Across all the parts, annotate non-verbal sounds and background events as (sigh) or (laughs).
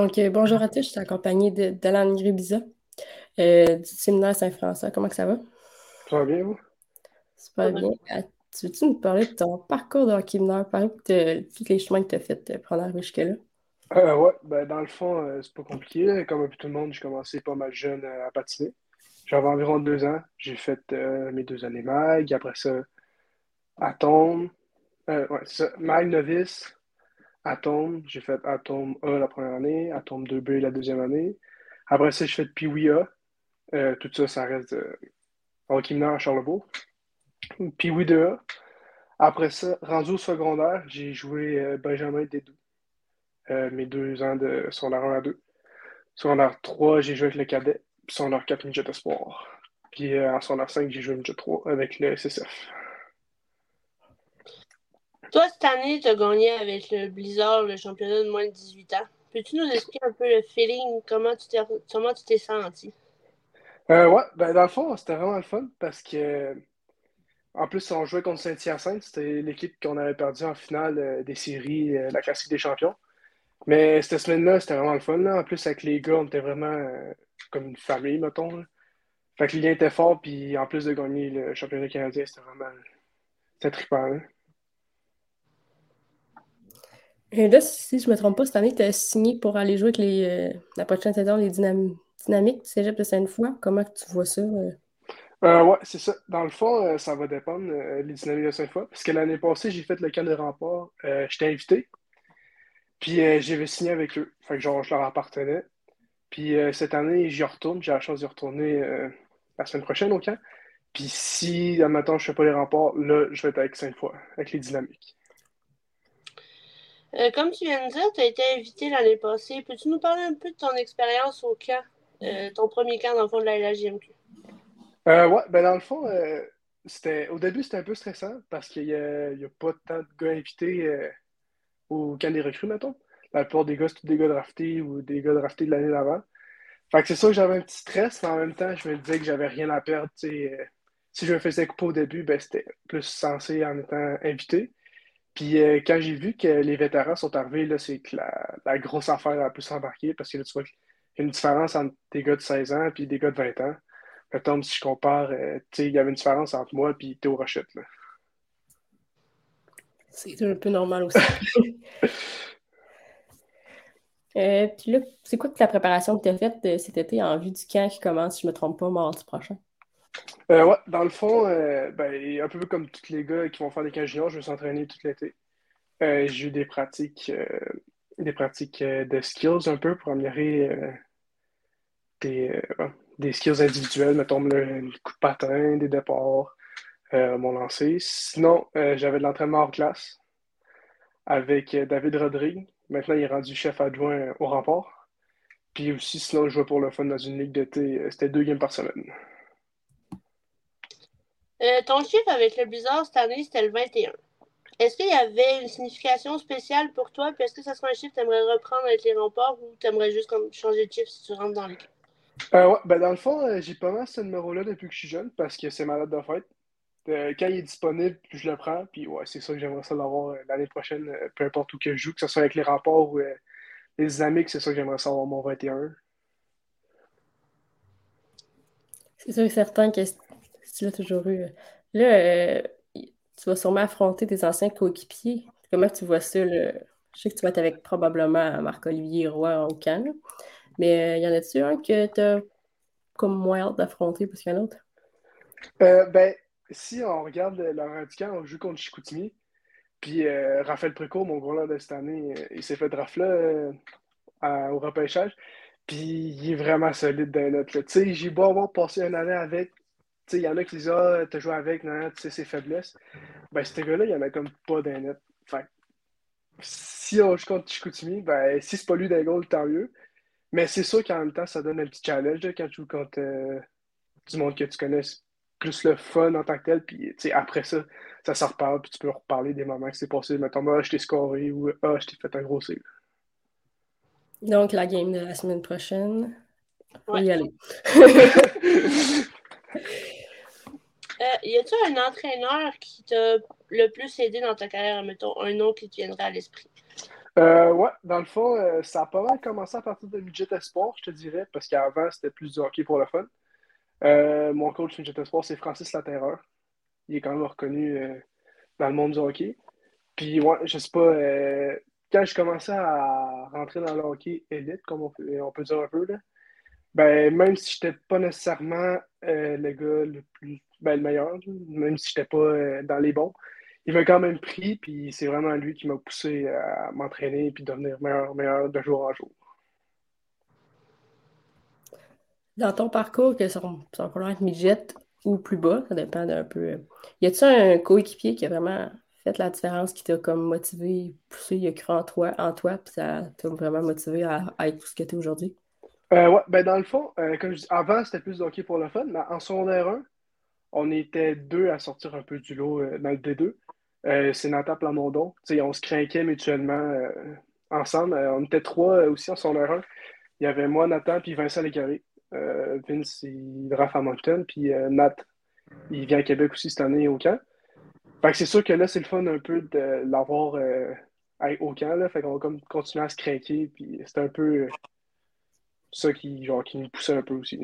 Donc, euh, bonjour à tous, je suis accompagnée d'Alan Gribiza euh, du séminaire Saint-François. Comment que ça va? Ça va bien, vous? Super bien. Ah, tu veux-tu nous parler de ton parcours de hockey mineur, parler de tous les chemins que tu as fait pour en arriver jusque-là? Euh, ouais, ben, dans le fond, c'est pas compliqué. Comme tout le monde, j'ai commencé pas mal jeune à patiner. J'avais environ deux ans. J'ai fait mes deux années MAG. Après ça, Atome. ouais, c'est ça. MAG novice. Atome, j'ai fait Atome A la première année, Atome 2B la deuxième année. Après ça, j'ai fait Pee-Wee A. Euh, tout ça, ça reste euh, hockey mineur à Charlebourg. Pee-Wee 2A. Après ça, rendu au secondaire, j'ai joué euh, Benjamin Dédou. Euh, mes deux ans de secondaire 1 à 2. Secondaire 3, j'ai joué avec le cadet. Secondaire 4, Midget Espoir. Puis en secondaire 5, j'ai joué Midget 3 avec le SSF. Toi, cette année, tu as gagné avec le Blizzard le championnat de moins de 18 ans. Peux-tu nous expliquer un peu le feeling, comment tu t'es, comment tu t'es senti? Euh, ouais, ben dans le fond, c'était vraiment le fun parce que, en plus, on jouait contre Saint-Hyacinthe. C'était l'équipe qu'on avait perdu en finale euh, des séries, euh, la classique des champions. Mais cette semaine-là, c'était vraiment le fun. En plus, avec les gars, on était vraiment comme une famille, mettons. Fait que le lien était fort, puis en plus de gagner le championnat canadien, c'était vraiment. C'était trippant. Et là, si je ne me trompe pas, cette année, tu as signé pour aller jouer avec les, euh, la prochaine saison, les dynamiques du Cégep de Sainte-Foy. Comment tu vois ça? Euh? Euh, oui, c'est ça. Dans le fond, ça va dépendre, les dynamiques de Sainte-Foy. Parce que l'année passée, j'ai fait le camp de rempart. J'étais invité. Puis j'avais signé avec eux. Fait que genre, je leur appartenais. Puis cette année, j'y retourne. J'ai la chance d'y retourner la semaine prochaine au camp. Puis si, admettons, je ne fais pas les remparts, là, je vais être avec Sainte-Foy, avec les dynamiques. Euh, comme tu viens de dire, tu as été invité l'année passée. Peux-tu nous parler un peu de ton expérience au camp, euh, ton premier camp dans le fond de la LHJMQ? Euh, ouais, ben dans le fond, c'était au début, c'était un peu stressant parce qu'il n'y a, a, pas tant de gars invités au camp des recrues, mettons. La plupart des gars, c'est tous des gars draftés ou des gars draftés de l'année d'avant. Fait que c'est sûr que j'avais un petit stress, mais en même temps, je me disais que j'avais rien à perdre. si je me faisais couper au début, ben, c'était plus censé en étant invité. Puis euh, quand j'ai vu que les vétérans sont arrivés, là, c'est que la, grosse affaire a pu s'embarquer parce que là, tu vois qu'il y a une différence entre des gars de 16 ans et des gars de 20 ans. Mettons, si je compare, euh, tu sais, il y avait une différence entre moi et Théo Rochette. C'est un peu normal aussi. (laughs) euh, puis là, c'est quoi toute la préparation que tu as faite euh, cet été en vue du camp qui commence, si je ne me trompe pas, mardi prochain? Euh, ouais, dans le fond, euh, ben, un peu comme tous les gars qui vont faire des camps juniors, je me suis entraîné tout l'été. Euh, j'ai eu des pratiques, des pratiques de skills un peu pour améliorer des, des skills individuels, mettons le, coup de patin, des départs, mon lancer. Sinon, j'avais de l'entraînement hors classe avec David Rodrigue. Maintenant, il est rendu chef adjoint au rempart. Puis aussi, sinon, je jouais pour le fun dans une ligue d'été. C'était deux games par semaine. Euh, ton chiffre avec le Blizzard cette année, c'était le 21. Est-ce qu'il y avait une signification spéciale pour toi? Puis est-ce que ça serait un chiffre que tu aimerais reprendre avec les remparts ou tu aimerais juste comme changer de chiffre si tu rentres dans l'équipe? Euh, ouais, ben dans le fond, euh, j'ai pas mal ce numéro-là depuis que je suis jeune parce que c'est malade de fête. Euh, quand il est disponible, je le prends. Puis ouais, c'est ça que j'aimerais ça l'avoir l'année prochaine, peu importe où que je joue, que ce soit avec les remparts ou les dynamiques, c'est ça que j'aimerais savoir mon 21. C'est sûr et certain que tu l'as toujours eu. Là, euh, tu vas sûrement affronter tes anciens coéquipiers. Comment tu vois ça? Je sais que tu vas être avec probablement Marc-Olivier Roy au camp, mais euh, y en a-tu un que tu as comme moins hâte d'affronter plus qu'un autre? Euh, ben, si on regarde le du camp, on joue contre Chicoutimi. Puis Raphaël Précourt, mon gros de cette année, il s'est fait draft là au repêchage. Puis il est vraiment solide dans notre. Tu sais, j'ai beau avoir passé une année avec, il y en a qui disent Ah, t'as joué avec, non, tu sais ses faiblesses. Ben, ce gars-là, il y en a comme pas d'un net. Fait si on joue contre Chicoutimi, ben, si c'est pas lui d'un goal, tant mieux. Mais c'est sûr qu'en même temps, ça donne un petit challenge quand tu joues contre euh, du monde que tu connais plus le fun en tant que tel. Puis après ça, ça s'en reparle, puis tu peux reparler des moments qui s'est passé. Mettons, ah, je t'ai scoré ou ah, je t'ai fait un gros save. Donc, la game de la semaine prochaine, on va y aller. (laughs) Euh, y a-t-il un entraîneur qui t'a le plus aidé dans ta carrière, mettons, un nom qui te viendrait à l'esprit? Euh, ouais, dans le fond, euh, ça a pas mal commencé à partir de Midget Espoir, je te dirais, parce qu'avant, c'était plus du hockey pour le fun. Euh, mon coach Midget Espoir, c'est Francis Laterreur. Il est quand même reconnu euh, dans le monde du hockey. Puis, ouais, je sais pas, quand je commençais à rentrer dans le hockey élite, comme on peut, dire un peu, là, ben, même si j'étais pas nécessairement le gars le plus, ben, le meilleur, même si j'étais pas euh, dans les bons, il m'a quand même pris, puis c'est vraiment lui qui m'a poussé à m'entraîner puis devenir meilleur, meilleur de jour en jour. Dans ton parcours, que va falloir être midget ou plus bas, ça dépend d'un peu. euh, Y a-tu un coéquipier qui a vraiment fait la différence, qui t'a comme motivé, poussé, il a cru en toi, en toi, puis ça t'a vraiment motivé à, à être tout ce que tu es aujourd'hui? Euh, ouais, ben dans le fond, euh, comme je dis, avant, c'était plus de hockey pour le fun, mais en secondaire 1, on était deux à sortir un peu du lot euh, dans le D2. Euh, c'est Nathan Plamondon. On se craquait mutuellement euh, ensemble. On était trois aussi en secondaire 1. Il y avait moi, Nathan, puis Vincent Légaré. Euh, Vince, il draft à Moncton, puis Nat, il vient à Québec aussi cette année au camp. Fait que c'est sûr que là, c'est le fun un peu de l'avoir au camp, là. Fait qu'on va comme continuer à se craquer, puis c'est un peu ça qui, genre, qui nous poussait un peu aussi.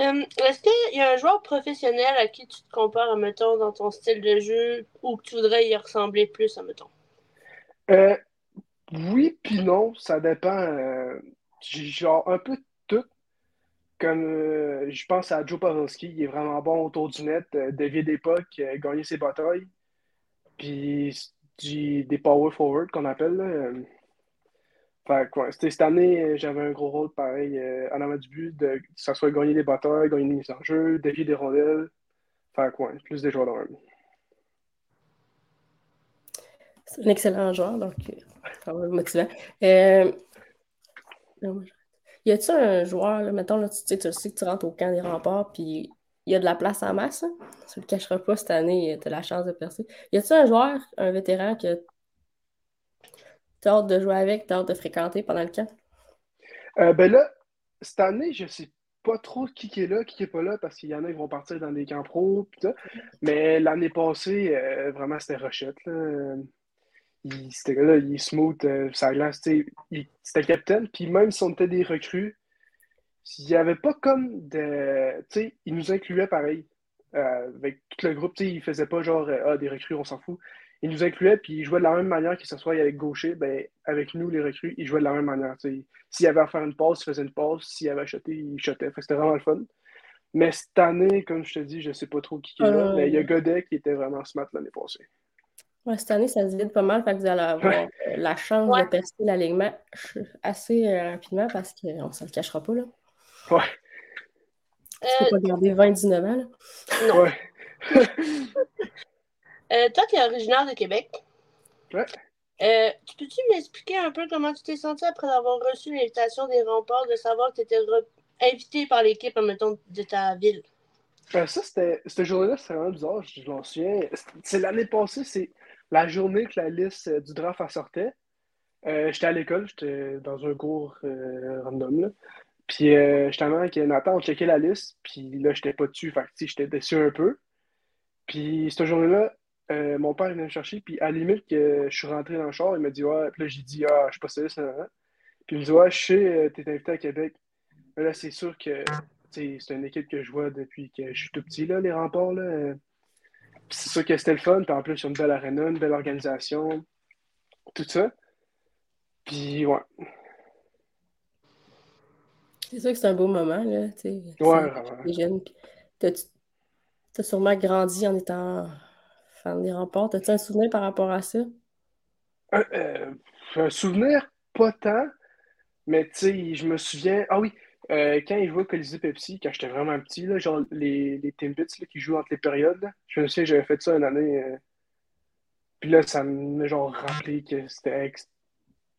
Euh, Est-ce qu'il y a un joueur professionnel à qui tu te compares, mettons, dans ton style de jeu ou que tu voudrais y ressembler plus, mettons? Euh, oui, puis non, ça dépend. euh, genre un peu tout. Comme euh, je pense à Joe Pavelski, il est vraiment bon autour du net, dévier d'époque, gagner ses batailles. Puis des power forward qu'on appelle. Euh. Fait c'était- cette année, euh, j'avais un gros rôle pareil euh, en avant du but, de, que ça soit gagner des batailles, gagner des mises en jeu, dévier des rondelles. Fait que, ouais, plus des joueurs de. C'est un excellent joueur, donc euh, quand même motivant. Euh, y a-tu un joueur, mettons, là, tu, sais, tu sais que tu rentres au camp des remparts, puis il y a de la place en masse, hein? Tu le cacheras pas cette année, tu as la chance de percer. Y a-tu un joueur, un vétéran que tu as hâte de jouer avec, tu as hâte de fréquenter pendant le camp? Euh, ben là, cette année, je sais pas trop qui est là, qui est pas là, parce qu'il y en a qui vont partir dans des camps pro, pis. Mais l'année passée, euh, vraiment, c'était Rochette, là. Il, c'était là, il smooth, euh, ça glace, c'était le capitaine, puis même si on était des recrues, il n'y avait pas comme de... Tu sais, il nous incluait pareil, euh, avec tout le groupe, tu sais, il faisait pas genre, ah, des recrues, on s'en fout. Il nous incluait, puis il jouait de la même manière que ce soit avec Gaucher, ben, avec nous, les recrues, il jouait de la même manière. S'il y avait à faire une passe, il faisait une passe. S'il y avait à shotter, il shotait. C'était vraiment le fun. Mais cette année, comme je te dis, je sais pas trop qui qui est là. Euh. Mais il y a Godet qui était vraiment smart l'année passée. Ouais, cette année, ça se vide pas mal, fait que vous allez avoir Ouais. euh, la chance Ouais. de percer l'alignement assez euh, rapidement parce qu'on ne se le cachera pas. Là. Ouais, Tu peux Euh, pas garder 20-19 ans. Là. non. ouais. (laughs) (laughs) Euh, toi, tu es originaire de Québec. Ouais. Euh, tu peux-tu m'expliquer un peu comment tu t'es senti après avoir reçu l'invitation des remparts, de savoir que tu étais invité par l'équipe, mettons, de ta ville? Euh, ça, c'était, cette journée-là, c'était vraiment bizarre, je, je m'en souviens. C'est l'année passée, c'est la journée que la liste euh, du draft sortait. Euh, j'étais à l'école, j'étais dans un cours random, là. Puis, euh, justement, avec Nathan, on checkait la liste, puis là, j'étais pas dessus, fait que, j'étais déçu un peu. Puis, cette journée-là, euh, mon père, venait me chercher, puis à la limite, que je suis rentré dans le char, il m'a dit, ouais, puis là, j'ai dit, ah, je suis pas sérieux, c'est nan, nan. Puis, il me dit, ouais, je sais, euh, t'es invité à Québec. Mais là, c'est sûr que c'est une équipe que je vois depuis que je suis tout petit, là, les remparts. Là. Puis C'est sûr que c'était le fun. Puis en plus, il y a une belle arena, une belle organisation, tout ça. Puis ouais, C'est sûr que c'est un beau moment. Là, tu sais. ouais, vraiment. les jeunes. t'as sûrement grandi en étant fan des remparts. T'as-tu un souvenir par rapport à ça? Un, euh, un souvenir, pas tant, mais tu sais, je me souviens. Ah oui, euh, quand ils jouaient Colisée Pepsi, quand j'étais vraiment petit, là, genre les, les Timbits qui jouent entre les périodes, je me souviens, j'avais fait ça une année. euh, Puis là, ça m'a genre rappelé que c'était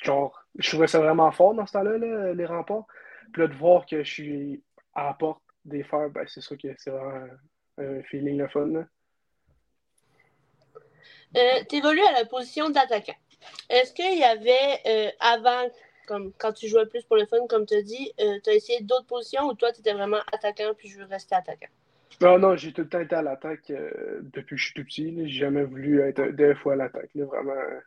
genre, je trouvais ça vraiment fort dans ce temps-là, là, les remparts. Puis là, de voir que je suis à la porte des fers, ben, c'est sûr que c'est vraiment un feeling le fun. là. Euh, tu évolues à la position d'attaquant. Est-ce qu'il y avait, euh, avant, comme quand tu jouais plus pour le fun, comme tu as dit, tu as essayé d'autres positions ou toi, tu étais vraiment attaquant puis je veux rester attaquant? Non, non, j'ai tout le temps été à l'attaque euh, depuis que je suis tout petit. J'ai jamais voulu être deux fois à l'attaque. là, Vraiment, euh,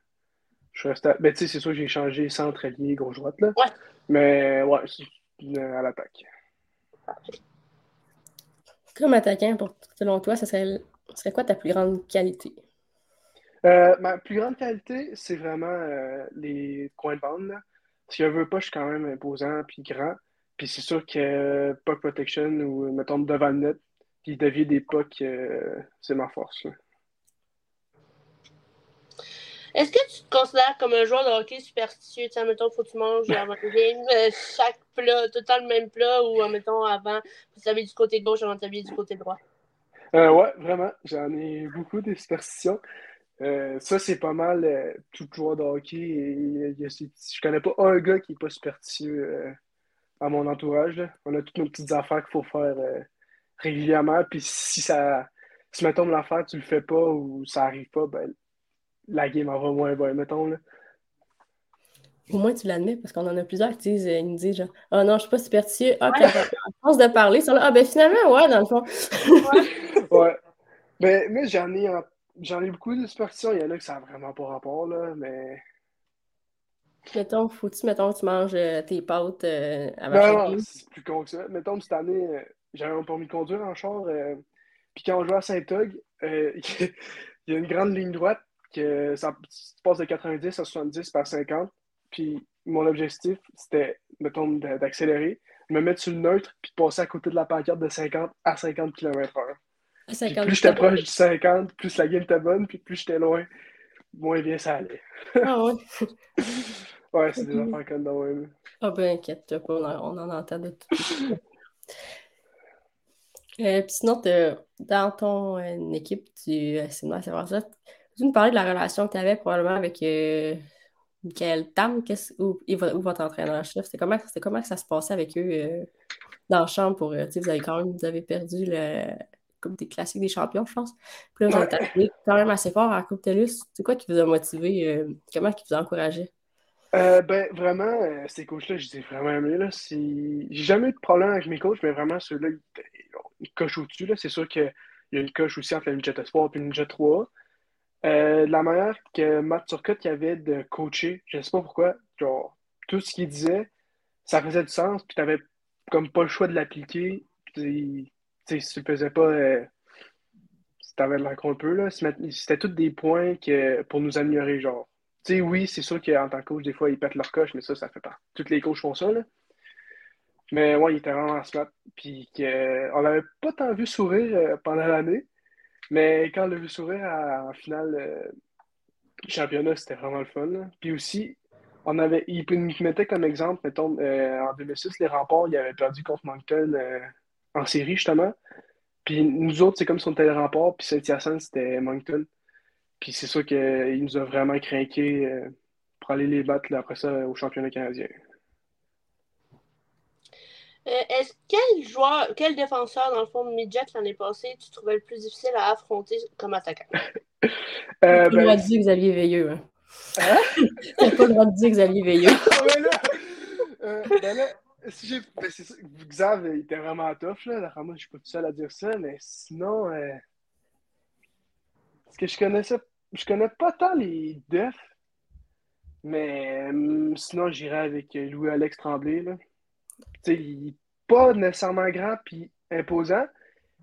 Je suis resté à... Ben, tu sais, c'est sûr que j'ai changé centre allié, gauche droite, là. Ouais. Mais ouais, c'est euh, à l'attaque. Comme attaquant, pour, selon toi, serait, ça serait quoi ta plus grande qualité? Euh, ma plus grande qualité, c'est vraiment euh, les coins de bande. Là. Si je veux pas, je suis quand même imposant puis grand. Puis c'est sûr que euh, puck protection ou mettons devant le net, puis dévier des pucks, euh, c'est ma force. là. Est-ce que tu te considères comme un joueur de hockey superstitieux? Tu sais, mettons, faut que tu manges avant le game, euh, chaque plat, tout le temps le même plat, ou mettons, avant, vous savez du côté gauche avant de t'habiller du côté droit? Euh, ouais, vraiment, j'en ai beaucoup des superstitions. Euh, ça, c'est pas mal euh, tout joueur de hockey. Et, je connais pas un gars qui est pas superstitieux euh, à mon entourage. là. On a toutes nos petites affaires qu'il faut faire euh, régulièrement. Puis si ça, si mettons l'affaire, tu le fais pas ou ça arrive pas, ben la game en va moins bien, mettons. Là. Au moins, tu l'admets, parce qu'on en a plusieurs qui disent, ils nous disent genre, ah non, je suis pas superstitieux. Ah, puis à force de parler, ils sont là, ah ben finalement, ouais, dans le fond. Ouais. (laughs) Mais, mais j'en ai, en- j'en ai beaucoup de superstitions. Il y en a que ça n'a vraiment pas rapport, là, mais. Mettons, faut-tu, mettons, tu manges euh, tes pâtes euh, avant Non, c'est plus con que ça. Mettons, cette année, euh, j'avais un permis de conduire en char. euh, puis quand on jouait à Saint-Og, euh, (laughs) il y a une grande ligne droite que ça tu passes de 90 à 70 par 50. Puis mon objectif, c'était, mettons, d'accélérer, me mettre sur le neutre, puis de passer à côté de la pancarte de 50 à 50 km/h. À Puis 50 plus j'étais proche du 50, plus la game était bonne, puis plus j'étais loin, moins bien ça allait. Ah ouais. (laughs) Ouais, c'est des affaires comme dans même. Ah ben, inquiète-toi pas, on en, on en entend de tout. Euh, puis sinon, dans ton euh, équipe du euh, cinéma, c'est ça. Tu nous parler de la relation que tu avais probablement avec euh, Michael Tam, ou, ou votre entraîneur-chef. C'était comment, c'était comment que ça se passait avec eux euh, dans la chambre pour, euh, tu sais, vous avez quand même, vous avez perdu le Coupe des classiques des champions, je pense. Puis là, vous quand même assez fort à la Coupe TELUS. C'est quoi qui vous a motivé? euh, comment qui vous a encouragé? Euh, ben, vraiment, euh, ces coachs-là, je les ai vraiment aimés. Là. J'ai jamais eu de problème avec mes coachs, mais vraiment, ceux-là, ils, ils cochent au-dessus. là. C'est sûr qu'il y a une coche aussi entre la Midget Espoir et la Midget 3. Euh, de la manière que Matt Turcotte y avait de coacher, je sais pas pourquoi, genre, tout ce qu'il disait, ça faisait du sens, puis t'avais comme pas le choix de l'appliquer. Puis, tu si tu le faisais pas, euh, si t'avais l'air un peu, là, c'était tous des points que, pour nous améliorer, genre. Tu sais, oui, c'est sûr qu'en tant que coach, des fois, ils pètent leur coche, mais ça, ça fait pas. Tous les coachs font ça, là. Mais ouais, il était vraiment smart. Puis que, on l'avait pas tant vu sourire euh, pendant l'année, mais quand on l'a vu sourire en finale euh, championnat, c'était vraiment le fun. Puis aussi, on avait, il nous mettait comme exemple, mettons, euh, en 2006, les remparts, ils avaient perdu contre Moncton euh, en série, justement. Puis nous autres, c'est comme si on était les remparts, puis Saint-Hyacinthe, c'était Moncton. Puis c'est sûr qu'il nous a vraiment craqué euh, pour aller les battre là, après ça au championnat canadien. Euh, Est-ce quel joueur, quel défenseur dans le fond de midget l'année passée tu trouvais le plus difficile à affronter comme attaquant? (laughs) Euh, T'as pas le droit ben, de dire Xavier Veilleux. Hein. Hein? (laughs) T'as pas le droit de dire Xavier Veilleux. (laughs) Ouais, là, euh, ben là, j'ai- c'est ça, Xav, il était vraiment tough, là. Moi, je suis pas tout seul à dire ça, mais sinon, euh, parce que je connaissais, je connais pas tant les defs, mais hum, sinon, j'irais avec Louis-Alex Tremblay, là. Il est pas nécessairement grand puis imposant,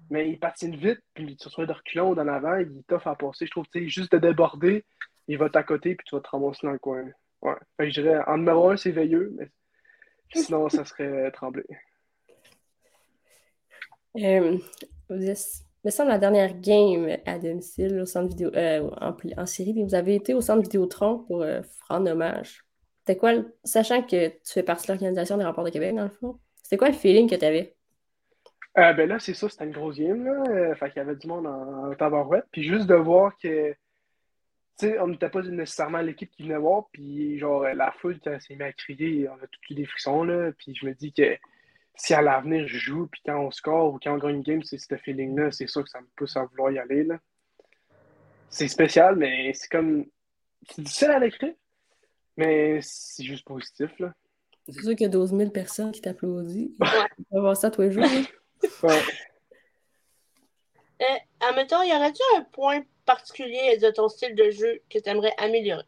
mais il patine vite, puis tu reçois de reculons d'en avant, il est tough à passer. Je trouve, tu sais, juste de déborder, il va côté, puis tu vas te ramasser dans le coin. Ouais. Je dirais, en numéro un, c'est Veilleux, mais sinon, ça serait Tremblay. Euh, me semble la dernière game à domicile au centre vidéo, euh, en, en, série, vous avez été au centre Vidéotron pour euh, rendre hommage. C'était quoi, sachant que tu fais partie de l'organisation des Remparts de Québec, dans le fond, c'était quoi le feeling que tu avais? Euh, ben là, c'est ça, c'était une grosse game, là. Euh, fait qu'il y avait du monde en, en tabarouette. Puis juste de voir que, sais, on n'était pas nécessairement l'équipe qui venait voir. Puis genre, la foule, quand elle s'est mise à crier, on a tout eu des frissons, là. Puis je me dis que si à l'avenir je joue, puis quand on score ou quand on gagne une game, c'est ce feeling-là, c'est sûr que ça me pousse à vouloir y aller, là. C'est spécial, mais c'est comme. C'est difficile à l'écrire, mais c'est juste positif, là. C'est sûr qu'il y a 12 000 personnes qui t'applaudissent. On va voir ça tous les jours. Hein? Ouais. Euh, admettons, y aurait-tu un point particulier de ton style de jeu que tu aimerais améliorer?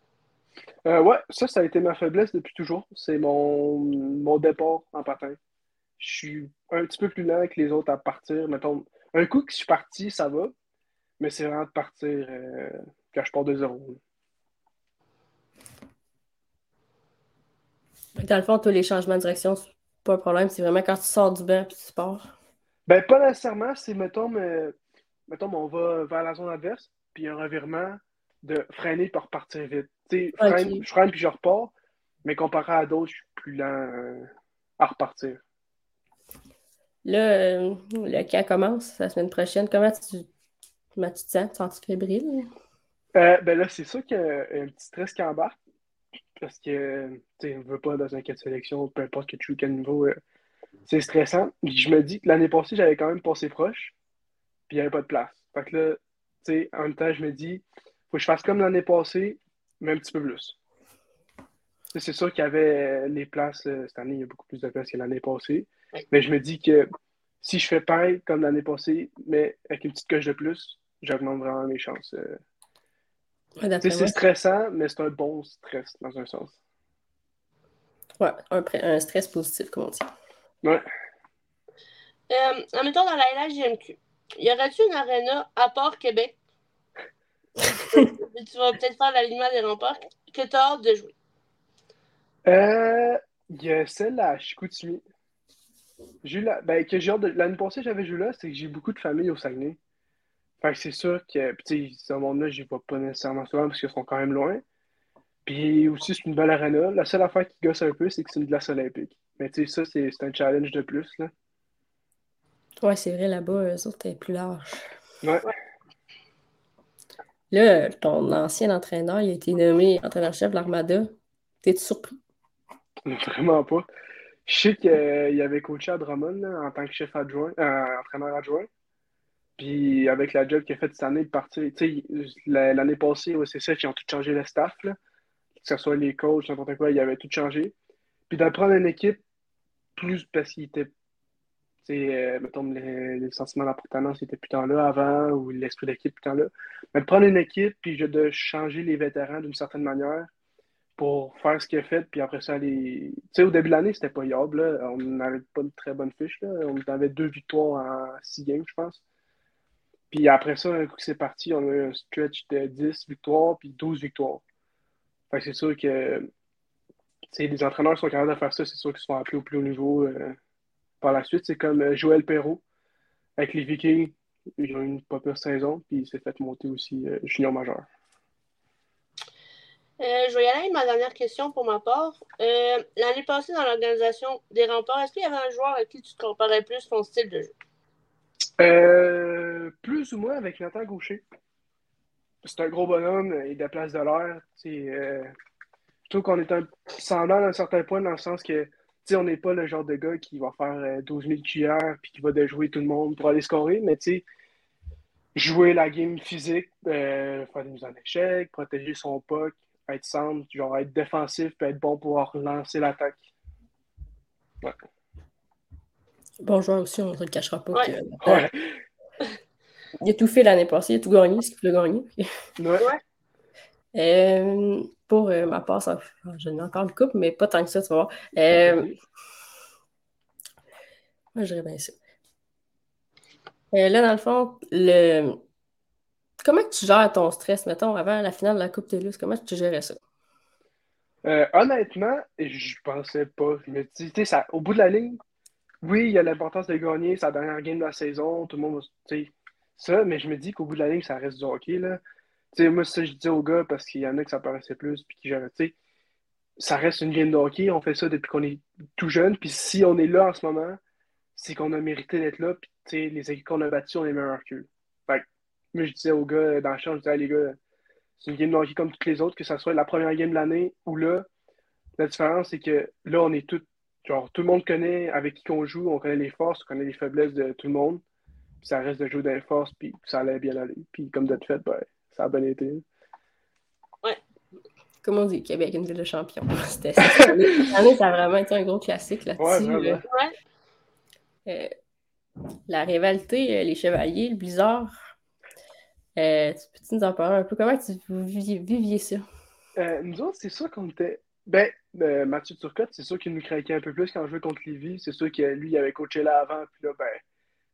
Euh, ouais, ça, ça a été ma faiblesse depuis toujours. C'est mon, mon départ en patin. Je suis un petit peu plus lent que les autres à partir. Mettons, un coup que je suis parti, ça va. Mais c'est vraiment de partir euh, quand je pars de zéro. Dans le fond, tous les changements de direction, c'est pas un problème. C'est vraiment quand tu sors du banc et tu pars. Ben, pas nécessairement. C'est, mettons, mais, mettons, on va vers la zone adverse, puis un revirement de freiner pour repartir vite. Tu sais, je freine puis je repars. Mais comparé à d'autres, je suis plus lent euh, à repartir. Là, euh, le camp commence la semaine prochaine. Comment tu, comment tu te sens? Tu sens fébrile? Euh, ben là, c'est sûr qu'il y a un petit stress qui embarque. Parce que, tu sais, on ne veut pas dans un cas de sélection, peu importe que tu joues quel niveau, euh, c'est stressant. Je me dis que l'année passée, j'avais quand même passé proche, puis il n'y avait pas de place. Fait que là, sais, en même temps, je me dis, faut que je fasse comme l'année passée, mais un petit peu plus. C'est sûr qu'il y avait les places, cette année, il y a beaucoup plus de places que l'année passée. Mais je me dis que si je fais pareil comme l'année passée, mais avec une petite coche de plus, j'augmente vraiment mes chances. Euh. c'est stressant, mais c'est un bon stress dans un sens. Ouais, un, stress positif, comme on dit. Ouais. Euh, admettons, dans la LHGMQ, y aurait-tu une arena à part Québec? Tu vas peut-être faire l'alignement des remparts que tu as hâte de jouer. Euh, il y a celle à Chicoutimi. J'ai la... ben, que j'ai de... L'année passée, j'avais joué là, c'est que j'ai beaucoup de familles au Saguenay. Fait que c'est sûr que, tu sais, ce monde-là, je vois pas nécessairement souvent parce qu'ils sont quand même loin. Puis aussi, c'est une belle arena. La seule affaire qui gosse un peu, c'est que c'est une glace olympique. Mais tu sais, ça, c'est un challenge de plus, là. Ouais, c'est vrai, là-bas, eux autres, est plus large. Ouais. Là, ton ancien entraîneur, il a été nommé entraîneur-chef de l'Armada. T'es-tu surpris? Vraiment pas. Je sais qu'il euh, avait coaché à Drummond en tant que chef adjoint, euh, entraîneur adjoint. Puis avec la job qu'il a fait cette année, de partir. L'année passée, c'est ça, ils ont tout changé le staff. Que ce soit les coachs, n'importe quoi, il avait tout changé. Puis d'apprendre une équipe, plus parce qu'il était. Euh, mettons, les, les sentiments d'appartenance étaient plus tant là avant, ou l'esprit d'équipe plus tant là. Mais de prendre une équipe, puis de changer les vétérans d'une certaine manière, pour faire ce qu'il a fait, puis après ça, aller. Tu sais, au début de l'année, c'était pas yable. On n'avait pas une très bonne fiche. Là. On avait deux victoires en six games, je pense. Puis après ça, un coup que c'est parti, on a eu un stretch de 10 victoires, puis 12 victoires. Fait c'est sûr que les entraîneurs sont capables de faire ça, c'est sûr qu'ils sont appelés au plus haut niveau euh, par la suite. C'est comme euh, Joël Perrault avec les Vikings. Ils ont eu une pas pire saison, puis il s'est fait monter aussi euh, junior majeur. Euh, je vais y aller avec ma dernière question pour ma part. Euh, l'année passée, dans l'organisation des remparts, est-ce qu'il y avait un joueur avec qui tu te comparais plus ton style de jeu? Euh, plus ou moins avec Nathan Gaucher. C'est un gros bonhomme, il déplace de l'air. je trouve qu'on est un semblant à un certain point dans le sens que on n'est pas le genre de gars qui va faire 12 000 cuillères puis qui va déjouer tout le monde pour aller scorer, mais jouer la game physique, faire des mises en échec, protéger son puck, être simple, genre être défensif, puis être bon pour lancer l'attaque. Ouais. Bon joueur aussi, on ne le cachera pas. (laughs) il a tout fait l'année passée, il a tout gagné, ce qu'il voulait gagner. ouais. Euh, pour euh, ma part, ça, j'en ai encore une coupe, mais pas tant que ça, tu voir. Euh, moi, je bien ça. là, dans le fond, le, Comment tu gères ton stress, mettons, avant la finale de la Coupe Télus? Comment tu gérais ça? Honnêtement, je pensais pas. Je me dis, ça, au bout de la ligne, oui, il y a l'importance de gagner sa dernière game de la saison, tout le monde va, ça, mais je me dis qu'au bout de la ligne, ça reste du hockey, là. Sais, moi, ça, je dis aux gars parce qu'il y en a qui ça paraissait plus, puis qui tu sais, ça reste une game de hockey, on fait ça depuis qu'on est tout jeune, puis si on est là en ce moment, c'est qu'on a mérité d'être là, puis les équipes qu'on a battues, on est meilleurs qu'eux. Fait mais je disais aux gars dans le champ, je disais, les gars, c'est une game de hockey comme toutes les autres, que ce soit la première game de l'année ou là. La différence, c'est que là, on est tout, genre, tout le monde connaît avec qui on joue, on connaît les forces, on connaît les faiblesses de tout le monde. Puis ça reste de jouer dans les forces, puis ça allait bien aller. Puis comme de fait, ben, ça a bien été. Ouais. Comme on dit, Québec, une ville de champion. (laughs) C'était ça. ça a vraiment été un gros classique là-dessus. Ouais, ouais. Euh, la rivalité, euh, les Chevaliers, le Blizzard, euh, tu peux nous en parler un peu? Comment tu, vous viviez, ça? Euh, nous autres, c'est sûr qu'on était. Ben, euh, Mathieu Turcotte, c'est sûr qu'il nous craquait un peu plus quand on jouait contre Lévis. C'est sûr que lui, il avait coaché là avant. Puis là, ben,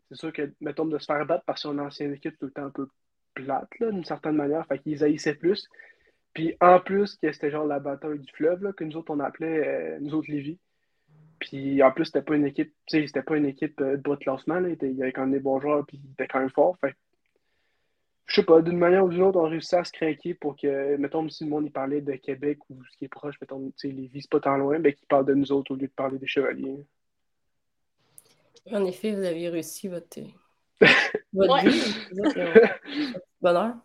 c'est sûr que, mettons, de se faire battre par son ancienne équipe, tout le temps un peu plate, d'une certaine manière. Fait qu'ils haïssaient plus. Puis en plus, c'était genre la bataille du fleuve, là, que nous autres, on appelait, euh, nous autres, Lévis. Puis en plus, c'était pas une équipe, tu sais, c'était pas une équipe euh, de bas de classement, là. Il y avait quand même des bons joueurs, puis il était quand même fort. Fait je sais pas, d'une manière ou d'une autre, on réussit à se craquer pour que, mettons, si le monde parlait de Québec ou ce qui est proche, mettons, tu sais, Lévis, pas tant loin, ben qu'ils parlent de nous autres au lieu de parler des chevaliers. En effet, vous avez réussi votre, votre but. (laughs) bonheur.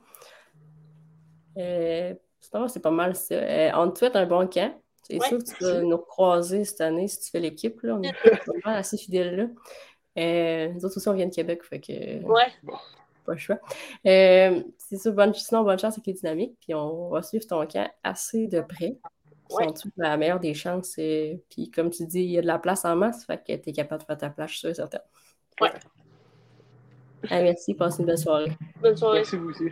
Euh, c'est pas mal ça. Euh, on te souhaite un bon camp. C'est sûr que tu vas nous croiser cette année si tu fais l'équipe. On est (laughs) vraiment assez fidèles là. Euh, nous autres aussi, on vient de Québec, fait que. Ouais. Pas le choix. Euh, c'est sûr, bonne, sinon, bonne chance avec les dynamiques. Puis on va suivre ton camp assez de près. Ouais. la meilleure des chances. Puis comme tu dis, il y a de la place en masse, fait que tu es capable de faire ta place, je suis certain. Ouais. Merci, passe une belle soirée. Bonne soirée. Merci vous aussi.